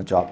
こんにちは。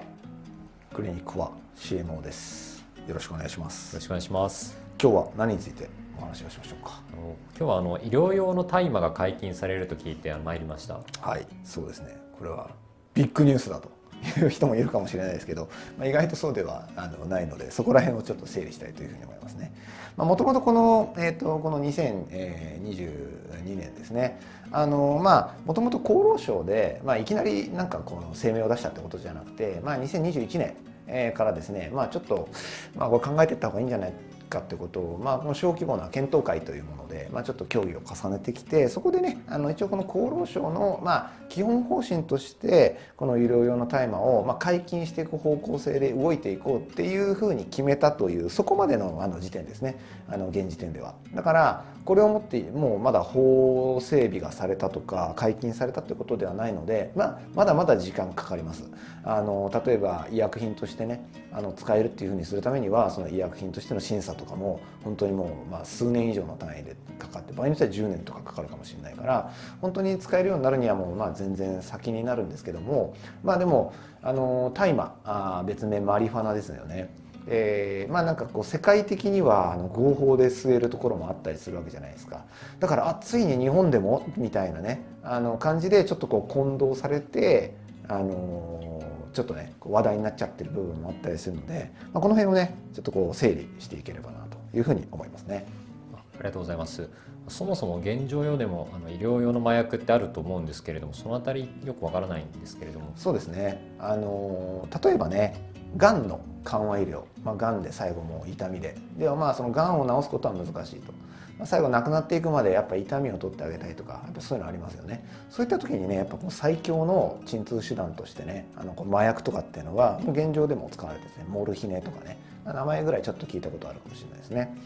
クリニックは CMO です。よろしくお願いします。よろしくお願いします。今日は何についてお話をしましょうか？今日はあの医療用の大麻が解禁されると聞いて参りました。はい、そうですね。これはビッグニュースだという人もいるかもしれないですけど、まあ、意外とそうではあのないので、そこら辺をちょっと整理したいというふうに思いますね。もともとこの、えー、とこの2022年ですね。あのまあもともと厚労省で、まあ、いきなりなんかこの声明を出したってことじゃなくて、まあ、2021年えーからですね、まあ、ちょっと、まあ、これ考えていった方がいいんじゃないかってことを、まあ、この小規模な検討会というもので、まあ、ちょっと協議を重ねてきてそこでねあの一応この厚労省の、まあ、基本方針としてこの医療用の大麻を、まあ、解禁していく方向性で動いていこうっていうふうに決めたというそこまでのあの時点ですねあの現時点では。だからこれをもってもうまだ法整備がされたとか解禁されたということではないので、まあ、まだまだ時間かかります。あの例えば医薬品としてねあの使えるっていうふうにするためにはその医薬品としての審査とかも本当にもう、まあ、数年以上の単位でかかって場合によっては10年とかかかるかもしれないから本当に使えるようになるにはもうまあ全然先になるんですけどもまあでもあの大麻あ別名マリファナですよね。えー、まあなんかこう世界的にはあの合法で吸えるところもあったりするわけじゃないですかだからあついに日本でも？みたいなねあの感じでちょっとこう混同されてあのちょっとね話題になっちゃってる部分もあったりするので、まあ、この辺をねちょっとこう整理していければなというふうに思いますね。ありがとうございます。そもそも現状用でもあの医療用の麻薬ってあると思うんですけれども、そのあたりよくわからないんですけれども。そうですね。あの例えばね、がんの緩和医療、まあ、がんで最後も痛みで、ではまあそのがんを治すことは難しいと。まあ、最後亡くなっていくまでやっぱ痛みを取ってあげたいとかやっぱそういうのありますよね。そういった時にねやっぱこう最強の鎮痛手段としてねあのこう麻薬とかっていうのは現状でも使われてですねモルヒネとかね名前ぐらいちょっと聞いたことあるかもしれないですね。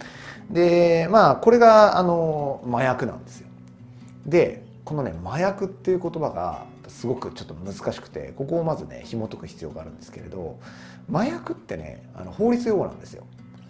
でまあこれがあの麻薬なんですよ。でこのね麻薬っていう言葉がすごくちょっと難しくてここをまずね紐解く必要があるんですけれど麻薬ってねあの法律用語なんですよ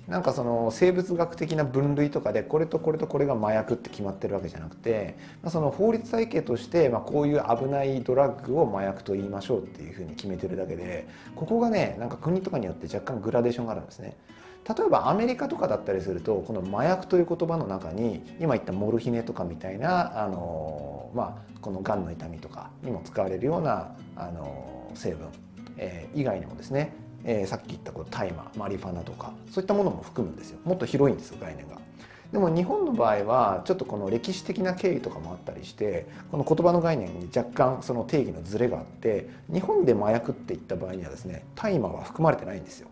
なんかその生物学的な分類とかでこれとこれとこれが麻薬って決まってるわけじゃなくてその法律体系としてまあこういう危ないドラッグを麻薬と言いましょうっていうふうに決めてるだけでここがねなんか国とかによって若干グラデーションがあるんですね。例えばアメリカとかだったりするとこの麻薬という言葉の中に今言ったモルヒネとかみたいなあの、まあ、このがんの痛みとかにも使われるようなあの成分、えー、以外にもですねえー、さっき言ったこう大麻マリファナとかそういったものも含むんですよもっと広いんですよ概念が。でも日本の場合はちょっとこの歴史的な経緯とかもあったりしてこの言葉の概念に若干その定義のズレがあって日本で麻薬って言った場合にはですね大麻は含まれてないんですよ。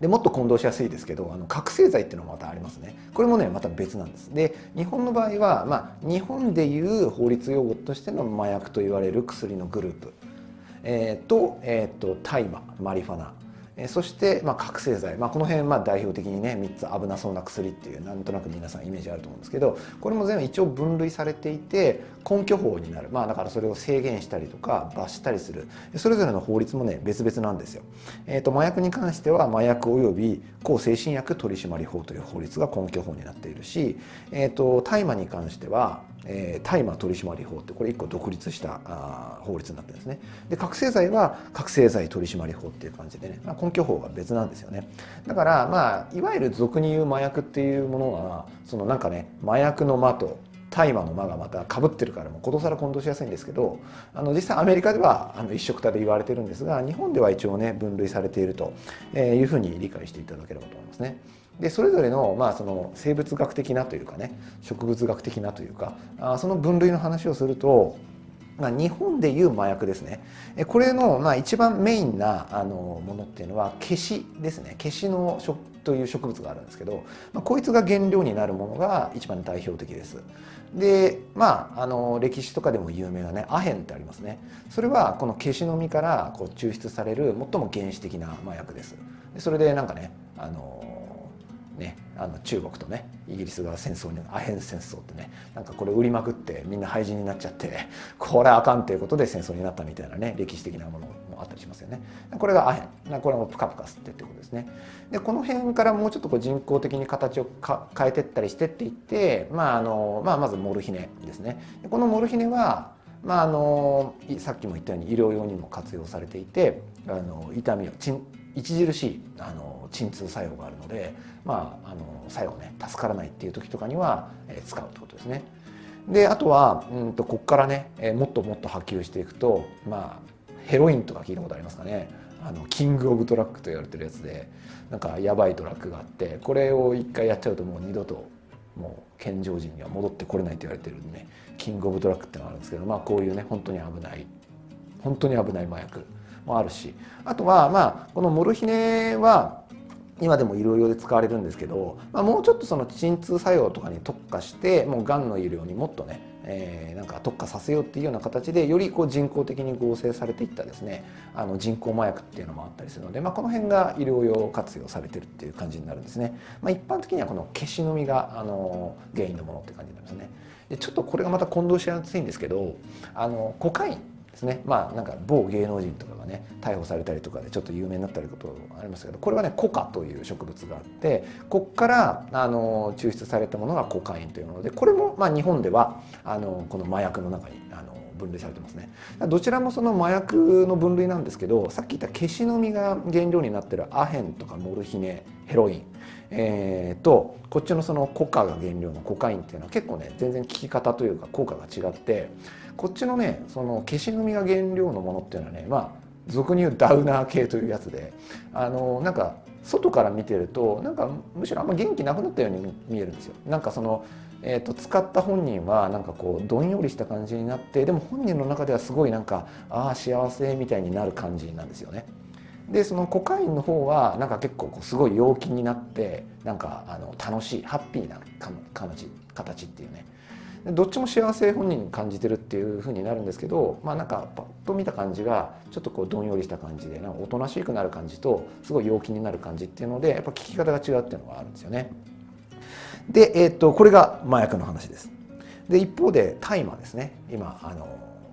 でもっと混同しやすいですけどあの覚醒剤っていうのもまたありますねこれもねまた別なんですで日本の場合は、まあ、日本でいう法律用語としての麻薬と言われる薬のグループえー、と,、えー、と大麻マリファナ、えー、そして、まあ、覚醒剤、まあ、この辺、まあ、代表的にね3つ危なそうな薬っていうなんとなく皆さんイメージあると思うんですけどこれも全部一応分類されていて根拠法になる、まあ、だからそれを制限したりとか罰したりする。それぞれの法律もね別々なんですよ。えー、と麻薬に関しては麻薬及び向精神薬取締法という法律が根拠法になっているし、えー、と大麻に関してはえー、大麻取締法ってこれ一個独立したあ法律になってるんですね。で覚醒剤は覚醒剤取締法っていう感じでね、まあ、根拠法が別なんですよね。だからまあいわゆる俗に言う麻薬っていうものはそのなんかね麻薬の魔と大麻の魔がまたかぶってるからもうことさら混同しやすいんですけどあの実際アメリカではあの一緒くたで言われてるんですが日本では一応ね分類されているというふうに理解していただければと思いますね。でそれぞれの,、まあその生物学的なというかね植物学的なというかあその分類の話をすると、まあ、日本でいう麻薬ですね。これの、まあ、一番メインなあのものっていうのはケシですね。ケシのという植物があるんですけど、まあ、こいつが原料になるものが一番代表的です。でまああの歴史とかでも有名なねアヘンってありますね。それはこのケシの実からこう抽出される最も原始的な麻薬です。でそれでなんかねあのね、あの中国とねイギリスが戦争にアヘン戦争ってねなんかこれ売りまくってみんな廃人になっちゃってこれあかんということで戦争になったみたいなね歴史的なものもあったりしますよね。これがアヘン。これもプカプカ吸ってってことですね。でこの辺からもうちょっとこう人工的に形を変えてったりしてっていって、まああのまあ、まずモルヒネですね。このモルヒネはまあ、あのさっきも言ったように医療用にも活用されていてあの痛みを著しいあの鎮痛作用があるので、まあ、あの作用ね助からないっていう時とかには、えー、使うってことですね。であとはうんとここからね、えー、もっともっと波及していくと、まあ、ヘロインとか聞いたことありますかねあのキング・オブ・ドラッグと言われてるやつでなんかやばいドラッグがあってこれを一回やっちゃうともう二度ともう健常人には戻ってこれないと言われてるんでねキング・オブ・ドラッグってのがあるんですけどまあこういうね本当に危ない本当に危ない麻薬もあるし。あとはまあこのモルヒネは今でも医療用で使われるんですけど、まあ、もうちょっとその鎮痛作用とかに特化してもうがんの医療にもっとね、えー、なんか特化させようっていうような形でよりこう人工的に合成されていったですねあの人工麻薬っていうのもあったりするので、まあ、この辺が医療用活用されてるっていう感じになるんですね、まあ、一般的にはこの消しのみがあの原因のものって感じになりますね。でちょっとこれがまた混同しやすいんですけどあのコカインですね。まあなんか某芸能人とかがね逮捕されたりとかでちょっと有名になったりことありますけどこれはねコカという植物があってこっからあの抽出されたものがコカインというものでこれもまあ日本ではあのこの麻薬の中にあの分類されてますね。どちらもその麻薬の分類なんですけどさっき言った消しの実が原料になってるアヘンとかモルヒネヘロインえー、とこっちのそのコカが原料のコカインっていうのは結構ね全然効き方というか効果が違ってこっちのねその消し組が原料のものっていうのはねまあ俗に言うダウナー系というやつであのなんか外から見てるとなんかむしろあんま元気なくなったように見えるんですよ。なんかそのえーと、使った本人はなんかこうどんよりした感じになってでも本人の中ではすごいなんかああ幸せみたいになる感じなんですよね。でそのコカインの方はなんか結構こうすごい陽気になってなんかあの楽しいハッピーな形形っていうねどっちも幸せ本人に感じてるっていうふうになるんですけどまあなんかパッと見た感じがちょっとこうどんよりした感じでなんかおとなしくなる感じとすごい陽気になる感じっていうのでやっぱ聞き方が違うっていうのがあるんですよね。で、えー、っとこれが麻薬の話です。で一方で大麻ですね今あの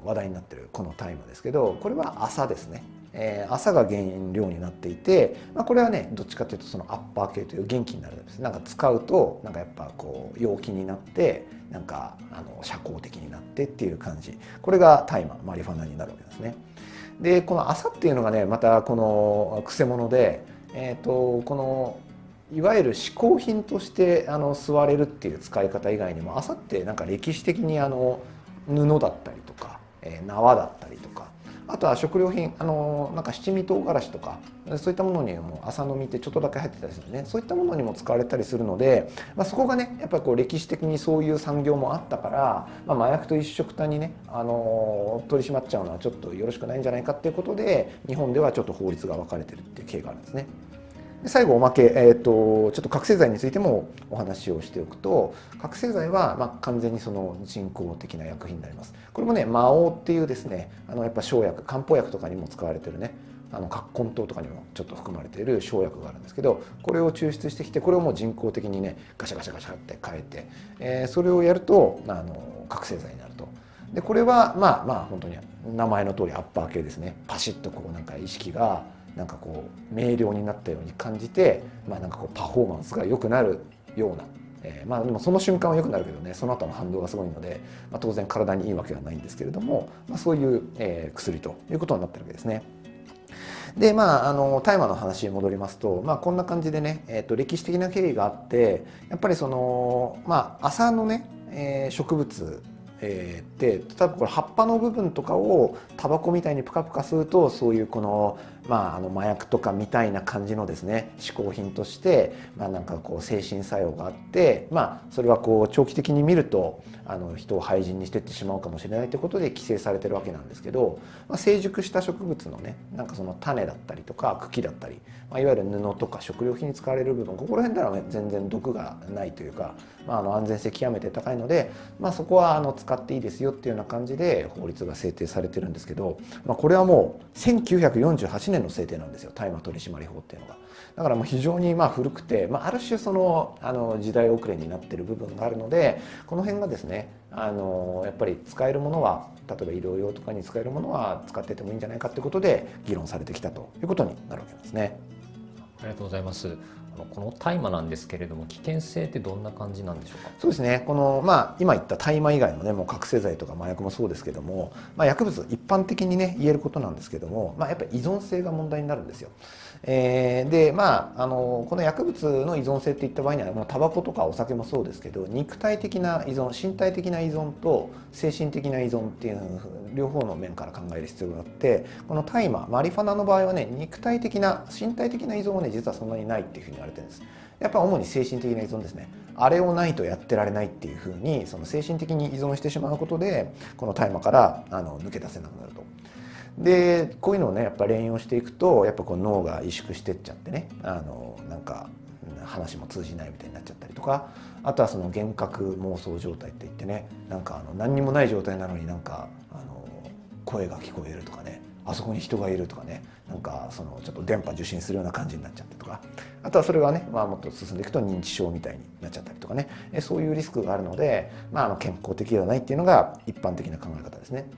話題になってるこの大麻ですけどこれは朝ですねえー、朝が原料になっていて、まあ、これはねどっちかというとそのアッパー系という元気になるんですなんか使うとなんかやっぱこう陽気になってなんかあの社交的になってっていう感じこれが大麻マリファナになるわけですね。でこの朝っていうのがねまたこのくせ者で、えーと、このいわゆる嗜好品としてあの吸われるっていう使い方以外にも朝ってなんか歴史的にあの布だったりとか、えー、縄だったりとかあとは食料品あのなんか七味唐辛子とかそういったものにも朝飲みってちょっとだけ入ってたりするねそういったものにも使われたりするので、まあ、そこがねやっぱりこう歴史的にそういう産業もあったから、まあ、麻薬と一緒くたにねあの取り締まっちゃうのはちょっとよろしくないんじゃないかっていうことで日本ではちょっと法律が分かれてるっていう経緯があるんですね。で最後おまけ、えーと、ちょっと覚醒剤についてもお話をしておくと覚醒剤はま完全にその人工的な薬品になりますこれもね魔王っていうですねあのやっぱ生薬漢方薬とかにも使われてるねあの葛根湯とかにもちょっと含まれている生薬があるんですけどこれを抽出してきてこれをもう人工的にねガシャガシャガシャって変えて、えー、それをやるとあの覚醒剤になると。でこれはまあまあ本当に名前の通りアッパー系ですねパシッとこうなんか意識がなんかこう明瞭になったように感じて、まあ、なんかこうパフォーマンスが良くなるような、えー、まあでもその瞬間は良くなるけどねその後の反動がすごいので、まあ、当然体にいいわけはないんですけれども、まあ、そういう、えー、薬ということになってるわけですね。でまああの大麻の話に戻りますと、まあ、こんな感じでね、えーと、歴史的な経緯があってやっぱりそのまあ朝のね、えー、植物えー、で例えばこれ葉っぱの部分とかをタバコみたいにプカプカするとそういうこのまあ、あの麻薬とかみたいな感じのですね嗜好品として、まあ、なんかこう精神作用があって、まあ、それはこう長期的に見るとあの人を廃人にしてってしまうかもしれないということで規制されてるわけなんですけど、まあ、成熟した植物のねなんかその種だったりとか茎だったり、まあ、いわゆる布とか食料品に使われる部分ここら辺では、ね、全然毒がないというか、まあ、あの安全性極めて高いので、まあ、そこはあの使っていいですよっていうような感じで法律が制定されてるんですけど、まあ、これはもう1948年の制定なんですよ大麻取締法っていうのが。だからもう非常にまあ古くて、まあ、ある種そのあの時代遅れになってる部分があるのでこの辺がですねあのやっぱり使えるものは例えば医療用とかに使えるものは使っててもいいんじゃないかってことで議論されてきたということになるわけですね。ありがとうございます。この大麻なんですけれども危険性ってどんな感じなんでしょうか？そうですねこの、まあ、今言った大麻以外のねもう覚醒剤とか麻薬もそうですけども、まあ、薬物一般的にね言えることなんですけども、まあ、やっぱり依存性が問題になるんですよ。えー、でまああのこの薬物の依存性っていった場合にはもうタバコとかお酒もそうですけど肉体的な依存身体的な依存と精神的な依存っていう両方の面から考える必要があってこの大麻マリファナの場合はね肉体的な身体的な依存はね実はそんなにないっていうふうに言われてるんですやっぱ主に精神的な依存ですねあれをないとやってられないっていうふうにその精神的に依存してしまうことでこの大麻からあの抜け出せなくなると。でこういうのをねやっぱ連用していくとやっぱこう脳が萎縮してっちゃってねあのなんか話も通じないみたいになっちゃったりとかあとはその幻覚妄想状態って言ってねなんかあの何にもない状態なのになんかあの声が聞こえるとかねあそこに人がいるとかねなんかそのちょっと電波受信するような感じになっちゃってとかあとはそれがね、まあ、もっと進んでいくと認知症みたいになっちゃったりとかねそういうリスクがあるので、まあ、あの健康的ではないっていうのが一般的な考え方ですね。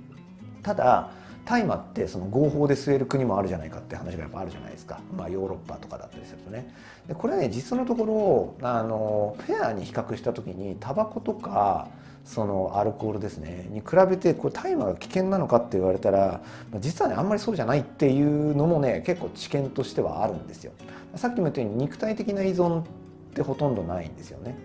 ただ大麻ってその合法で吸える国もあるじゃないかって話がやっぱあるじゃないですか、まあ、ヨーロッパとかだったりするとね。でこれはね実のところあのフェアに比較した時にタバコとかそのアルコールですね。に比べてこれ大麻が危険なのかって言われたら実はねあんまりそうじゃないっていうのもね結構知見としてはあるんですよ。さっきも言ったように肉体的な依存ってほとんどないんですよね。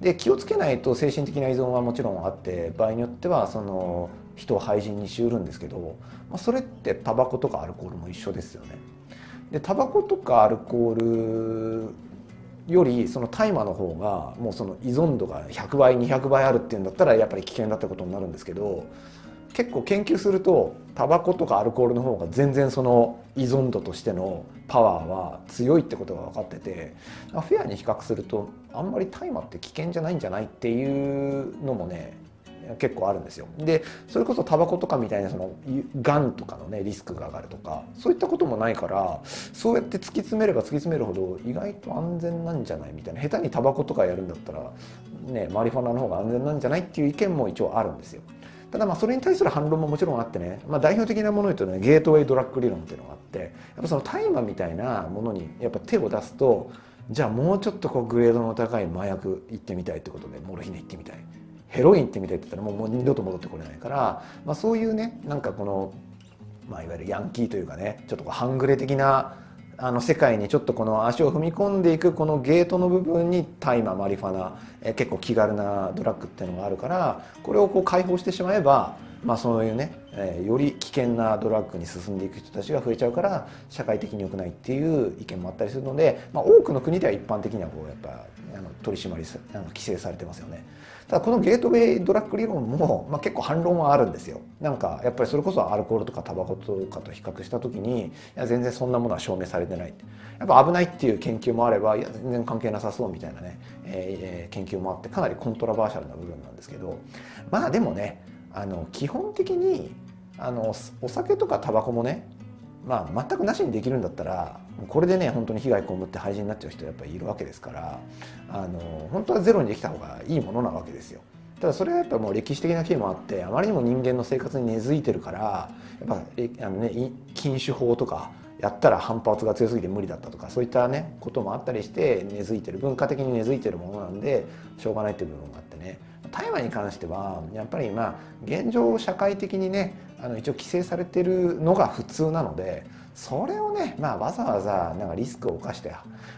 で気をつけないと精神的な依存はもちろんあって場合によってはその人を廃人にしうるんですけど、まあ、それってタバコとかアルコールも一緒ですよね。でタバコとかアルコールよりその大麻の方がもうその依存度が100倍200倍あるっていうんだったらやっぱり危険だってことになるんですけど結構研究するとタバコとかアルコールの方が全然その依存度としてのパワーは強いってことが分かっててフェアに比較するとあんまり大麻って危険じゃないんじゃないっていうのもね結構あるんですよ。でそれこそタバコとかみたいなそのがんとかのねリスクが上がるとかそういったこともないからそうやって突き詰めれば突き詰めるほど意外と安全なんじゃないみたいな。下手にタバコとかやるんだったらねマリファナの方が安全なんじゃないっていう意見も一応あるんですよ。ただまあそれに対する反論ももちろんあってね、まあ、代表的なものを言うとねゲートウェイドラッグ理論っていうのがあってやっぱその大麻みたいなものにやっぱ手を出すとじゃあもうちょっとこうグレードの高い麻薬行ってみたいってことでモルヒネ行ってみたい。ヘロインってみてって言ったらもうもう二度と戻ってこれないから、まあ、そういうねなんかこの、まあ、いわゆるヤンキーというかねちょっと半グレ的なあの世界にちょっとこの足を踏み込んでいくこのゲートの部分に大麻マリファナえ結構気軽なドラッグっていうのがあるからこれをこう解放してしまえばまあ、そういうね、えー、より危険なドラッグに進んでいく人たちが増えちゃうから社会的に良くないっていう意見もあったりするので、まあ、多くの国では一般的にはこうやっぱあの取り締まりあの規制されてますよね。ただこのゲートウェイドラッグ理論も、まあ、結構反論はあるんですよ。なんかやっぱりそれこそアルコールとかタバコとかと比較した時にいや全然そんなものは証明されてない。やっぱ危ないっていう研究もあればいや全然関係なさそうみたいなね、えー、研究もあってかなりコントラバーシャルな部分なんですけど。まあでもねあの基本的にあのお酒とかタバコもねまあ、全くなしにできるんだったらこれでね本当に被害被って廃人になっちゃう人やっぱりいるわけですからあの本当はゼロにできた方がいいものなわけですよ。ただそれはやっぱもう歴史的な経緯もあってあまりにも人間の生活に根付いてるからやっぱあの、ね、禁酒法とかやったら反発が強すぎて無理だったとかそういったねこともあったりして根付いてる文化的に根付いてるものなんでしょうがないっていう部分があってね大麻に関してはやっぱりまあ現状社会的にねあの一応規制されてるのが普通なのでそれをね、まあ、わざわざなんかリスクを冒して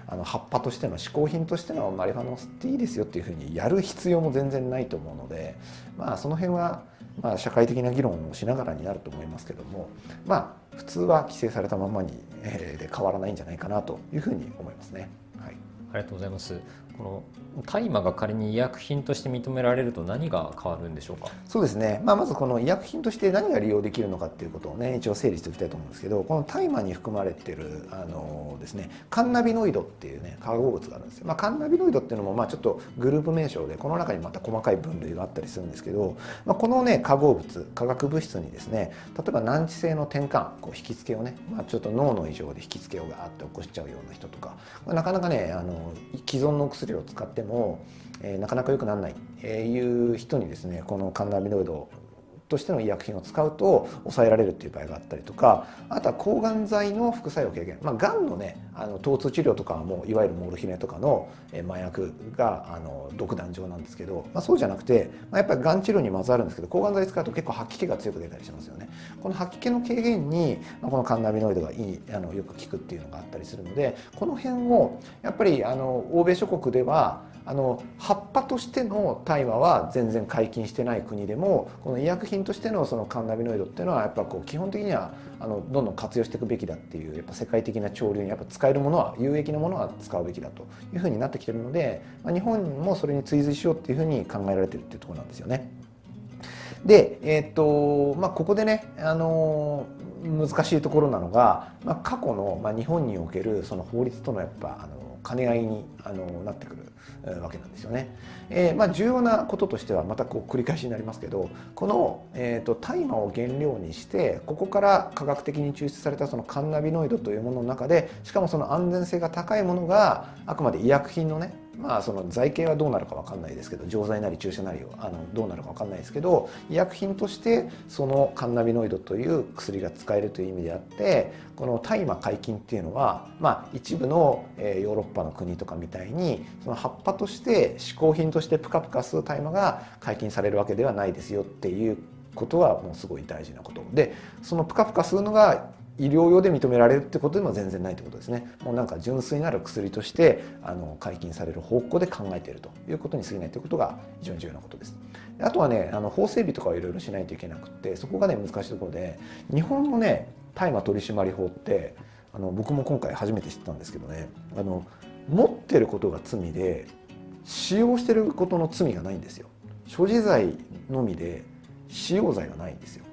あの葉っぱとしての嗜好品としてのマリファナを吸っていいですよっていうふうにやる必要も全然ないと思うので、まあ、その辺はまあ社会的な議論をしながらになると思いますけどもまあ普通は規制されたままに、えー、で変わらないんじゃないかなというふうに思いますね。はい、ありがとうございます。この大麻が仮に医薬品として認められると何が変わるんでしょうか？そうですね、まあ、まずこの医薬品として何が利用できるのかっていうことをね一応整理しておきたいと思うんですけどこの大麻に含まれてるあのですねカンナビノイドっていうね化合物があるんですよ、まあ、カンナビノイドっていうのもまあちょっとグループ名称でこの中にまた細かい分類があったりするんですけど、まあ、このね化合物化学物質にですね例えば難治性の転換こう引き付けをね、まあ、ちょっと脳の異常で引き付けをガーって起こしちゃうような人とかなかなかねあの既存の薬を使ってもえー、なかなか良くならない、えー、いう人にですねこのカンナビノイドとしての医薬品を使うと抑えられるっていう場合があったりとかあとは抗がん剤の副作用軽減まあがんのねあの疼痛治療とかはもういわゆるモルヒネとかの麻薬があの独壇場なんですけど、まあ、そうじゃなくて、まあ、やっぱりがん治療にまずあるんですけど抗がん剤使うと結構吐き気が強く出たりしますよね。この吐き気の軽減に、まあ、このカンナビノイドがいいあのよく効くっていうのがあったりするのでこの辺をやっぱりあの欧米諸国ではあの葉っぱとしての大麻は全然解禁してない国でもこの医薬品としてのそのカンナビノイドっていうのはやっぱこう基本的にはあのどんどん活用していくべきだっていうやっぱ世界的な潮流にやっぱ使えるものは有益なものは使うべきだというふうになってきてるので、まあ、日本もそれに追随しようっていうふうに考えられてるっていうところなんですよね。で、えー、っとまあ、ここでね、あの難しいところなのが、まあ、過去の、まあ、日本におけるその法律とのやっぱあの兼ね合いにあのなってくるわけなんですよね。えー、まあ、重要なこととしてはまたこう繰り返しになりますけどこの、えーと、大麻を原料にしてここから科学的に抽出されたそのカンナビノイドというものの中でしかもその安全性が高いものがあくまで医薬品のねまあその財形はどうなるか分かんないですけど錠剤なり注射なりをあのどうなるか分かんないですけど医薬品としてそのカンナビノイドという薬が使えるという意味であってこの大麻解禁っていうのは、まあ、一部の、えヨーロッパの国とかみたいにその葉っぱとして嗜好品としてプカプカ吸う大麻が解禁されるわけではないですよっていうことはもうすごい大事なこと。でそのプカプカ吸うのが医療用で認められるってことでも全然ないってことですね。もうなんか純粋なる薬としてあの解禁される方向で考えているということに過ぎないということが非常に重要なことです。あとはねあの法整備とかをいろいろしないといけなくてそこがね難しいところで日本のね大麻取締法ってあの僕も今回初めて知ったんですけどねあの持ってることが罪で使用してることの罪がないんですよ。所持罪のみで使用罪がないんですよ。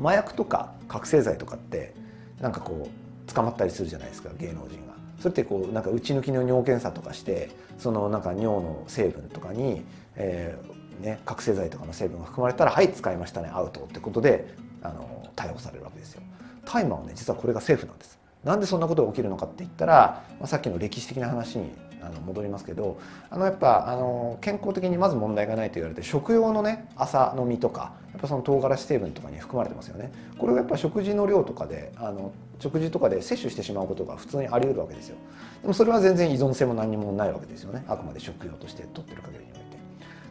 麻薬とか覚醒剤とかってなんかこう捕まったりするじゃないですか芸能人が。それってこうなんか打ち抜きの尿検査とかしてそのなんか尿の成分とかに、えーね、覚醒剤とかの成分が含まれたらはい使いましたねアウトってことであの逮捕されるわけですよ。大麻はね実はこれがセーフなんです。なんでそんなことが起きるのかって言ったら、まあ、さっきの歴史的な話にあの戻りますけどあのやっぱあの健康的にまず問題がないと言われて食用のね朝飲みとかやっぱその唐辛子成分とかに含まれてますよね。これがやっぱ食事の量とかであの食事とかで摂取してしまうことが普通にあり得るわけですよ。でもそれは全然依存性も何にもないわけですよね。あくまで食用として取ってる限りにおいて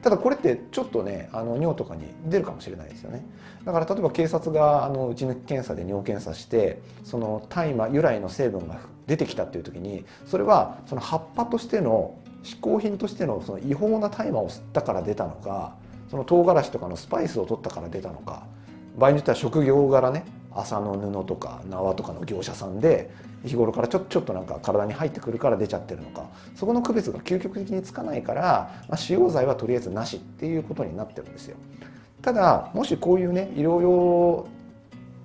ただこれってちょっとねあの尿とかに出るかもしれないですよね。だから例えば警察があの打ち抜き検査で尿検査してその大麻由来の成分が出てきたっていう時にそれはその葉っぱとしての嗜好品としてのその違法な大麻を吸ったから出たのかその唐辛子とかのスパイスを取ったから出たのか場合によっては職業柄ね麻の布とか縄とかの業者さんで日頃からちょちょっとなんか体に入ってくるから出ちゃってるのかそこの区別が究極的につかないから、まあ、使用剤はとりあえずなしっていうことになってるんですよ。ただもしこういうね医療用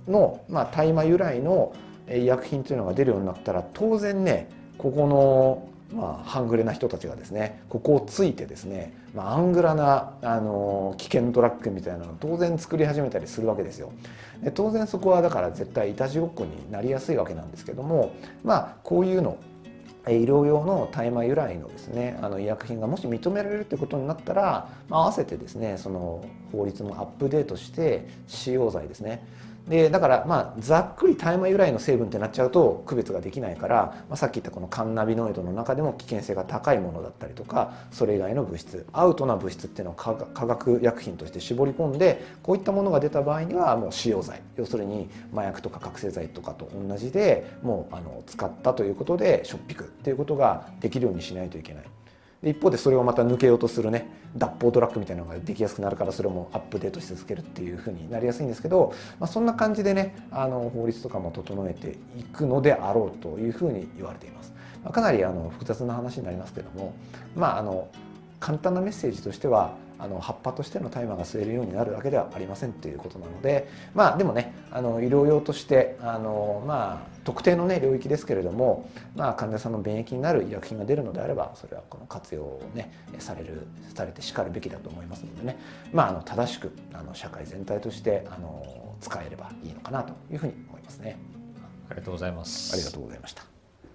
の、まあ、大麻由来の医薬品というのが出るようになったら当然ねここのまあ、半グレな人たちがですねここをついてですね、まあ、アングラなあの危険トラックみたいなのを当然作り始めたりするわけですよ。で当然そこはだから絶対いたちごっこになりやすいわけなんですけどもまあこういうの医療用の大麻由来のですねあの医薬品がもし認められるということになったら、まあ、合わせてですねその法律もアップデートして使用剤ですねでだからまあざっくり大麻由来の成分ってなっちゃうと区別ができないから、まあ、さっき言ったこのカンナビノイドの中でも危険性が高いものだったりとかそれ以外の物質アウトな物質っていうのを化学薬品として絞り込んでこういったものが出た場合にはもう使用剤要するに麻薬とか覚醒剤とかと同じでもうあの使ったということでしょっぴくっていうことができるようにしないといけない。一方でそれをまた抜けようとするね脱法トラックみたいなのができやすくなるからそれもアップデートし続けるっていうふうになりやすいんですけど、まあ、そんな感じでねあの法律とかも整えていくのであろうというふうに言われています。まあ、かなりあの複雑な話になりますけどもまああの簡単なメッセージとしてはあの葉っぱとしての大麻が吸えるようになるわけではありませんということなのでまあでもねあの医療用としてあのまあ特定のね領域ですけれども、まあ、患者さんの便益になる医薬品が出るのであればそれはこの活用をねされるされてしかるべきだと思いますのでねまああの正しくあの社会全体としてあの使えればいいのかなというふうに思いますね。ありがとうございます。ありがとうございました。